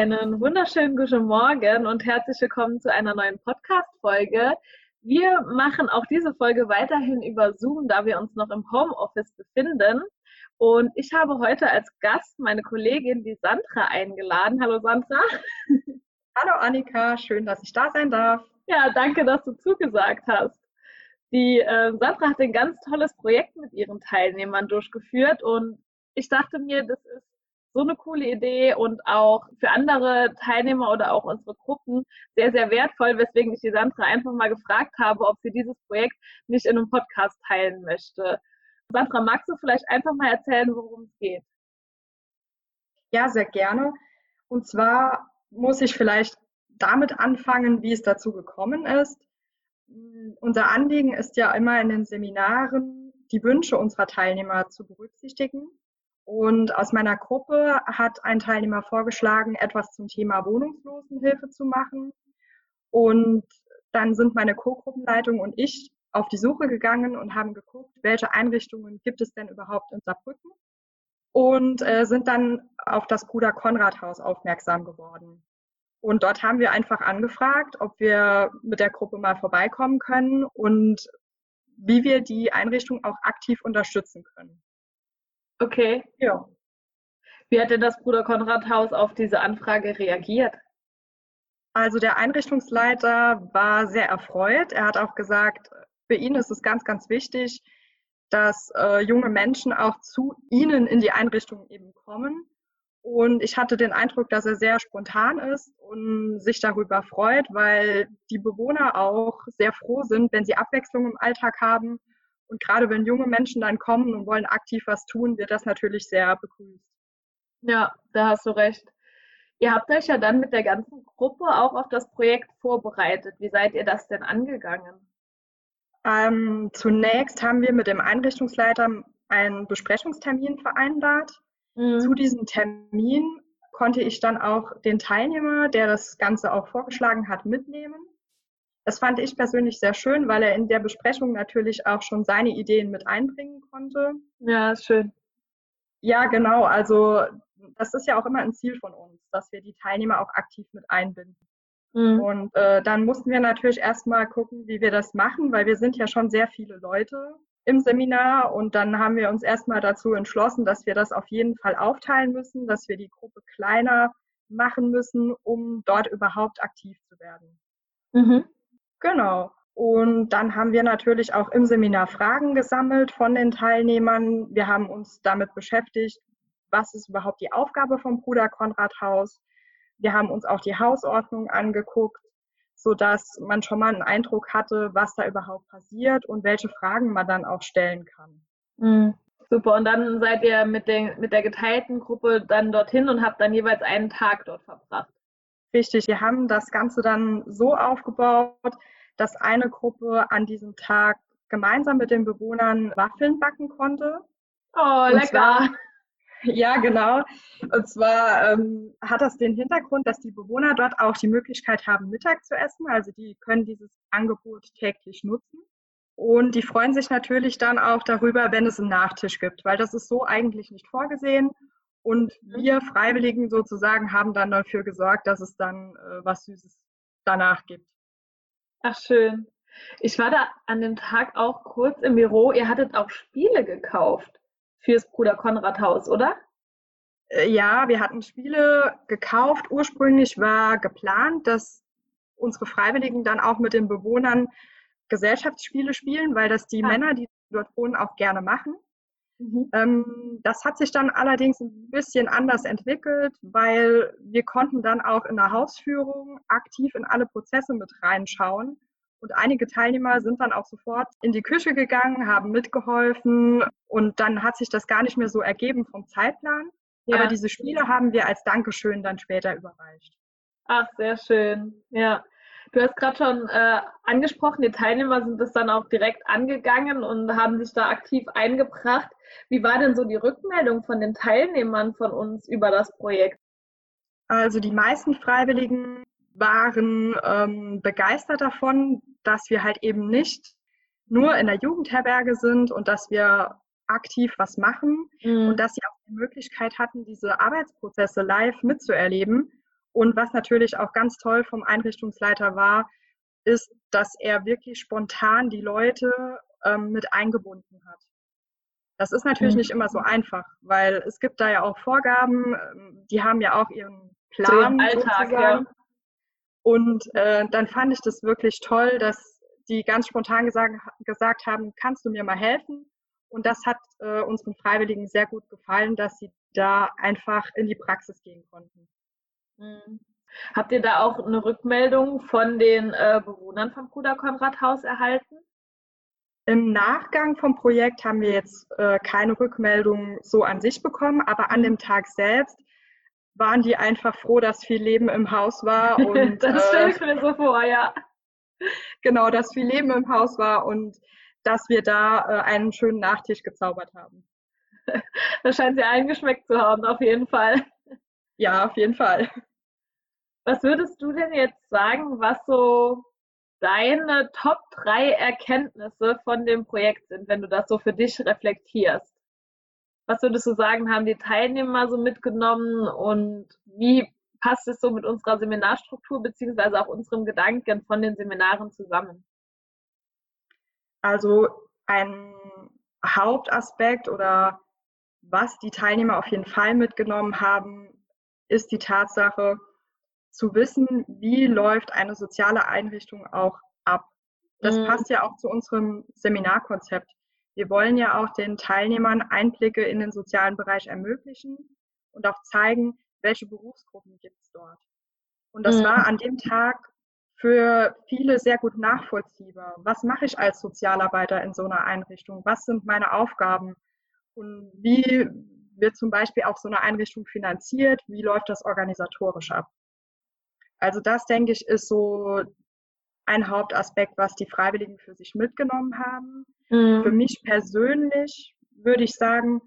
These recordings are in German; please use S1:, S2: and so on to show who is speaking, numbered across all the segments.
S1: Einen wunderschönen guten Morgen und herzlich willkommen zu einer neuen Podcast-Folge. Wir machen auch diese Folge weiterhin über Zoom, da wir uns noch im Homeoffice befinden. Und ich habe heute als Gast meine Kollegin, die Sandra, eingeladen. Hallo Sandra.
S2: Hallo Annika, schön, dass ich da sein darf.
S1: Ja, danke, dass du zugesagt hast. Die äh, Sandra hat ein ganz tolles Projekt mit ihren Teilnehmern durchgeführt und ich dachte mir, das ist so eine coole Idee und auch für andere Teilnehmer oder auch unsere Gruppen sehr, sehr wertvoll, weswegen ich die Sandra einfach mal gefragt habe, ob sie dieses Projekt nicht in einem Podcast teilen möchte. Sandra, magst du vielleicht einfach mal erzählen, worum es geht?
S2: Ja, sehr gerne. Und zwar muss ich vielleicht damit anfangen, wie es dazu gekommen ist. Unser Anliegen ist ja immer in den Seminaren, die Wünsche unserer Teilnehmer zu berücksichtigen und aus meiner Gruppe hat ein Teilnehmer vorgeschlagen, etwas zum Thema Wohnungslosenhilfe zu machen. Und dann sind meine Co-Gruppenleitung und ich auf die Suche gegangen und haben geguckt, welche Einrichtungen gibt es denn überhaupt in Saarbrücken und äh, sind dann auf das Bruder Konrad Haus aufmerksam geworden. Und dort haben wir einfach angefragt, ob wir mit der Gruppe mal vorbeikommen können und wie wir die Einrichtung auch aktiv unterstützen können.
S1: Okay. Ja. Wie hat denn das Bruder Konrad Haus auf diese Anfrage reagiert?
S2: Also der Einrichtungsleiter war sehr erfreut. Er hat auch gesagt, für ihn ist es ganz, ganz wichtig, dass äh, junge Menschen auch zu ihnen in die Einrichtung eben kommen. Und ich hatte den Eindruck, dass er sehr spontan ist und sich darüber freut, weil die Bewohner auch sehr froh sind, wenn sie Abwechslung im Alltag haben und gerade wenn junge Menschen dann kommen und wollen aktiv was tun, wird das natürlich sehr begrüßt.
S1: Ja, da hast du recht. Ihr habt euch ja dann mit der ganzen Gruppe auch auf das Projekt vorbereitet. Wie seid ihr das denn angegangen?
S2: Ähm, zunächst haben wir mit dem Einrichtungsleiter einen Besprechungstermin vereinbart. Mhm. Zu diesem Termin konnte ich dann auch den Teilnehmer, der das Ganze auch vorgeschlagen hat, mitnehmen. Das fand ich persönlich sehr schön, weil er in der Besprechung natürlich auch schon seine Ideen mit einbringen konnte.
S1: Ja, ist schön.
S2: Ja, genau. Also das ist ja auch immer ein Ziel von uns, dass wir die Teilnehmer auch aktiv mit einbinden. Mhm. Und äh, dann mussten wir natürlich erstmal gucken, wie wir das machen, weil wir sind ja schon sehr viele Leute im Seminar und dann haben wir uns erstmal dazu entschlossen, dass wir das auf jeden Fall aufteilen müssen, dass wir die Gruppe kleiner machen müssen, um dort überhaupt aktiv zu werden. Mhm. Genau. Und dann haben wir natürlich auch im Seminar Fragen gesammelt von den Teilnehmern. Wir haben uns damit beschäftigt, was ist überhaupt die Aufgabe vom Bruder Konrad Haus. Wir haben uns auch die Hausordnung angeguckt, sodass man schon mal einen Eindruck hatte, was da überhaupt passiert und welche Fragen man dann auch stellen kann.
S1: Mhm. Super, und dann seid ihr mit, den, mit der geteilten Gruppe dann dorthin und habt dann jeweils einen Tag dort verbracht.
S2: Richtig, wir haben das Ganze dann so aufgebaut, dass eine Gruppe an diesem Tag gemeinsam mit den Bewohnern Waffeln backen konnte.
S1: Oh, lecker. Zwar,
S2: ja, genau. Und zwar ähm, hat das den Hintergrund, dass die Bewohner dort auch die Möglichkeit haben, Mittag zu essen. Also die können dieses Angebot täglich nutzen. Und die freuen sich natürlich dann auch darüber, wenn es einen Nachtisch gibt, weil das ist so eigentlich nicht vorgesehen. Und mhm. wir Freiwilligen sozusagen haben dann dafür gesorgt, dass es dann äh, was Süßes danach gibt.
S1: Ach schön. Ich war da an dem Tag auch kurz im Büro. Ihr hattet auch Spiele gekauft fürs Bruder Konrad Haus, oder?
S2: Äh, ja, wir hatten Spiele gekauft. Ursprünglich war geplant, dass unsere Freiwilligen dann auch mit den Bewohnern Gesellschaftsspiele spielen, weil das die ah. Männer, die dort wohnen, auch gerne machen. Mhm. Ähm, das hat sich dann allerdings ein bisschen anders entwickelt, weil wir konnten dann auch in der Hausführung aktiv in alle Prozesse mit reinschauen. Und einige Teilnehmer sind dann auch sofort in die Küche gegangen, haben mitgeholfen und dann hat sich das gar nicht mehr so ergeben vom Zeitplan. Ja. Aber diese Spiele haben wir als Dankeschön dann später überreicht.
S1: Ach, sehr schön. Ja. Du hast gerade schon äh, angesprochen, die Teilnehmer sind das dann auch direkt angegangen und haben sich da aktiv eingebracht. Wie war denn so die Rückmeldung von den Teilnehmern von uns über das Projekt?
S2: Also die meisten Freiwilligen waren ähm, begeistert davon, dass wir halt eben nicht nur in der Jugendherberge sind und dass wir aktiv was machen mhm. und dass sie auch die Möglichkeit hatten, diese Arbeitsprozesse live mitzuerleben Und was natürlich auch ganz toll vom Einrichtungsleiter war, ist, dass er wirklich spontan die Leute ähm, mit eingebunden hat. Das ist natürlich mhm. nicht immer so einfach, weil es gibt da ja auch Vorgaben, ähm, die haben ja auch ihren Plan.
S1: So Alltag, ja.
S2: Und äh, dann fand ich das wirklich toll, dass die ganz spontan gesagt, gesagt haben, kannst du mir mal helfen? Und das hat äh, unseren Freiwilligen sehr gut gefallen, dass sie da einfach in die Praxis gehen konnten.
S1: Mhm. Habt ihr da auch eine Rückmeldung von den äh, Bewohnern vom Bruder Konrad Haus erhalten?
S2: Im Nachgang vom Projekt haben wir jetzt äh, keine Rückmeldung so an sich bekommen, aber an dem Tag selbst waren die einfach froh, dass viel Leben im Haus war.
S1: Und, das stelle ich äh, mir so vor, ja.
S2: Genau, dass viel Leben im Haus war und dass wir da äh, einen schönen Nachtisch gezaubert haben.
S1: Das scheint sie allen geschmeckt zu haben, auf jeden Fall.
S2: Ja, auf jeden Fall.
S1: Was würdest du denn jetzt sagen, was so deine Top 3 Erkenntnisse von dem Projekt sind, wenn du das so für dich reflektierst? Was würdest du sagen, haben die Teilnehmer so mitgenommen und wie passt es so mit unserer Seminarstruktur beziehungsweise auch unserem Gedanken von den Seminaren zusammen?
S2: Also ein Hauptaspekt oder was die Teilnehmer auf jeden Fall mitgenommen haben, ist die Tatsache, zu wissen, wie läuft eine soziale Einrichtung auch ab. Das mhm. passt ja auch zu unserem Seminarkonzept. Wir wollen ja auch den Teilnehmern Einblicke in den sozialen Bereich ermöglichen und auch zeigen, welche Berufsgruppen gibt es dort. Und das mhm. war an dem Tag für viele sehr gut nachvollziehbar. Was mache ich als Sozialarbeiter in so einer Einrichtung? Was sind meine Aufgaben? Und wie wird zum Beispiel auch so eine Einrichtung finanziert? Wie läuft das organisatorisch ab? Also das, denke ich, ist so ein Hauptaspekt, was die Freiwilligen für sich mitgenommen haben. Mhm. Für mich persönlich würde ich sagen,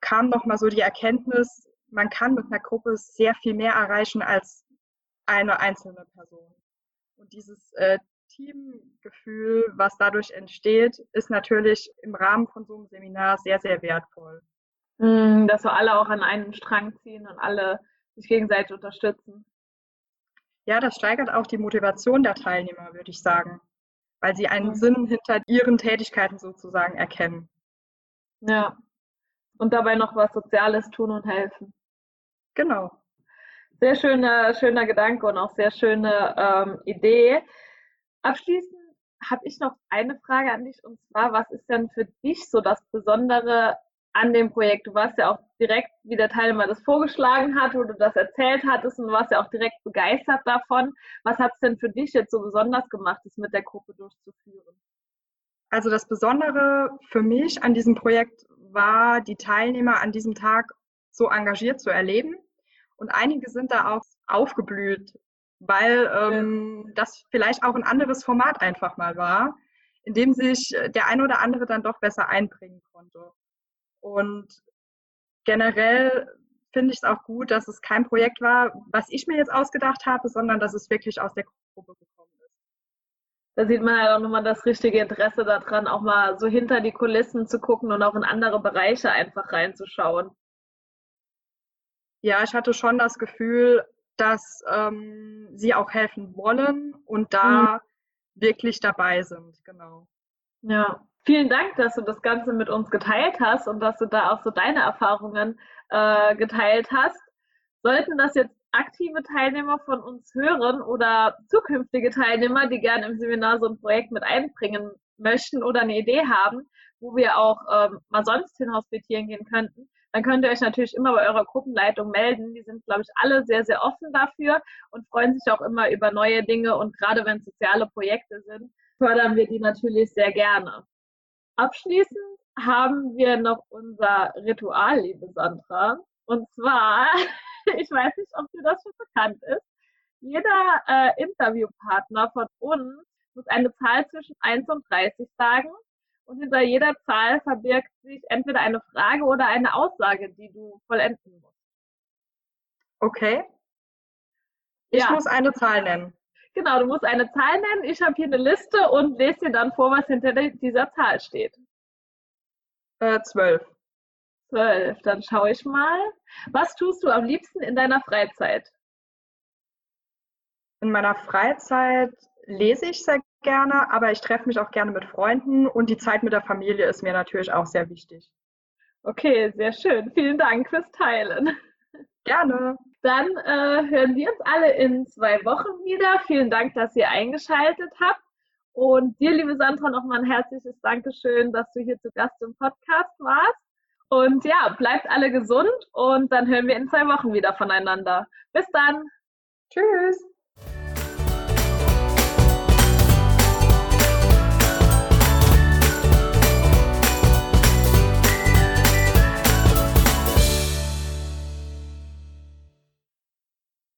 S2: kam noch mal so die Erkenntnis, man kann mit einer Gruppe sehr viel mehr erreichen als eine einzelne Person. Und dieses äh, Teamgefühl, was dadurch entsteht, ist natürlich im Rahmen von so einem Seminar sehr, sehr wertvoll.
S1: Mhm, dass wir alle auch an einen Strang ziehen und alle sich gegenseitig unterstützen.
S2: Ja, das steigert auch die Motivation der Teilnehmer, würde ich sagen, weil sie einen mhm. Sinn hinter ihren Tätigkeiten sozusagen erkennen.
S1: Ja, und dabei noch was Soziales tun und helfen.
S2: Genau.
S1: Sehr schöner, schöner Gedanke und auch sehr schöne ähm, Idee. Abschließend habe ich noch eine Frage an dich und zwar, was ist denn für dich so das Besondere an dem Projekt? Du warst ja auch direkt, wie der Teilnehmer das vorgeschlagen hat, wo du das erzählt hattest und du warst ja auch direkt begeistert davon. Was hat es denn für dich jetzt so besonders gemacht, das mit der Gruppe durchzuführen?
S2: Also das Besondere für mich an diesem Projekt war, die Teilnehmer an diesem Tag so engagiert zu erleben. Und einige sind da auch aufgeblüht, weil ähm, das vielleicht auch ein anderes Format einfach mal war, in dem sich der ein oder andere dann doch besser einbringen konnte. Und generell finde ich es auch gut, dass es kein Projekt war, was ich mir jetzt ausgedacht habe, sondern dass es wirklich aus der Gruppe gekommen ist.
S1: Da sieht man halt auch nochmal das richtige Interesse daran, auch mal so hinter die Kulissen zu gucken und auch in andere Bereiche einfach reinzuschauen.
S2: Ja, ich hatte schon das Gefühl, dass ähm, sie auch helfen wollen und da mhm. wirklich dabei sind, genau.
S1: Ja, Vielen Dank, dass du das Ganze mit uns geteilt hast und dass du da auch so deine Erfahrungen äh, geteilt hast. Sollten das jetzt aktive Teilnehmer von uns hören oder zukünftige Teilnehmer, die gerne im Seminar so ein Projekt mit einbringen möchten oder eine Idee haben, wo wir auch ähm, mal sonst hin hospitieren gehen könnten, dann könnt ihr euch natürlich immer bei eurer Gruppenleitung melden. Die sind, glaube ich, alle sehr, sehr offen dafür und freuen sich auch immer über neue Dinge. Und gerade wenn es soziale Projekte sind, fördern wir die natürlich sehr gerne. Abschließend haben wir noch unser Ritual, liebe Sandra. Und zwar, ich weiß nicht, ob dir das schon bekannt ist, jeder äh, Interviewpartner von uns muss eine Zahl zwischen 1 und 30 sagen. Und hinter jeder Zahl verbirgt sich entweder eine Frage oder eine Aussage, die du vollenden musst.
S2: Okay. Ich ja. muss eine Zahl nennen.
S1: Genau, du musst eine Zahl nennen. Ich habe hier eine Liste und lese dir dann vor, was hinter dieser Zahl steht.
S2: Äh, zwölf.
S1: Zwölf, dann schaue ich mal. Was tust du am liebsten in deiner Freizeit?
S2: In meiner Freizeit lese ich sehr gerne, aber ich treffe mich auch gerne mit Freunden und die Zeit mit der Familie ist mir natürlich auch sehr wichtig.
S1: Okay, sehr schön. Vielen Dank fürs Teilen.
S2: Gerne.
S1: Dann äh, hören wir uns alle in zwei Wochen wieder. Vielen Dank, dass ihr eingeschaltet habt. Und dir, liebe Sandra, nochmal ein herzliches Dankeschön, dass du hier zu Gast im Podcast warst. Und ja, bleibt alle gesund und dann hören wir in zwei Wochen wieder voneinander. Bis dann.
S2: Tschüss.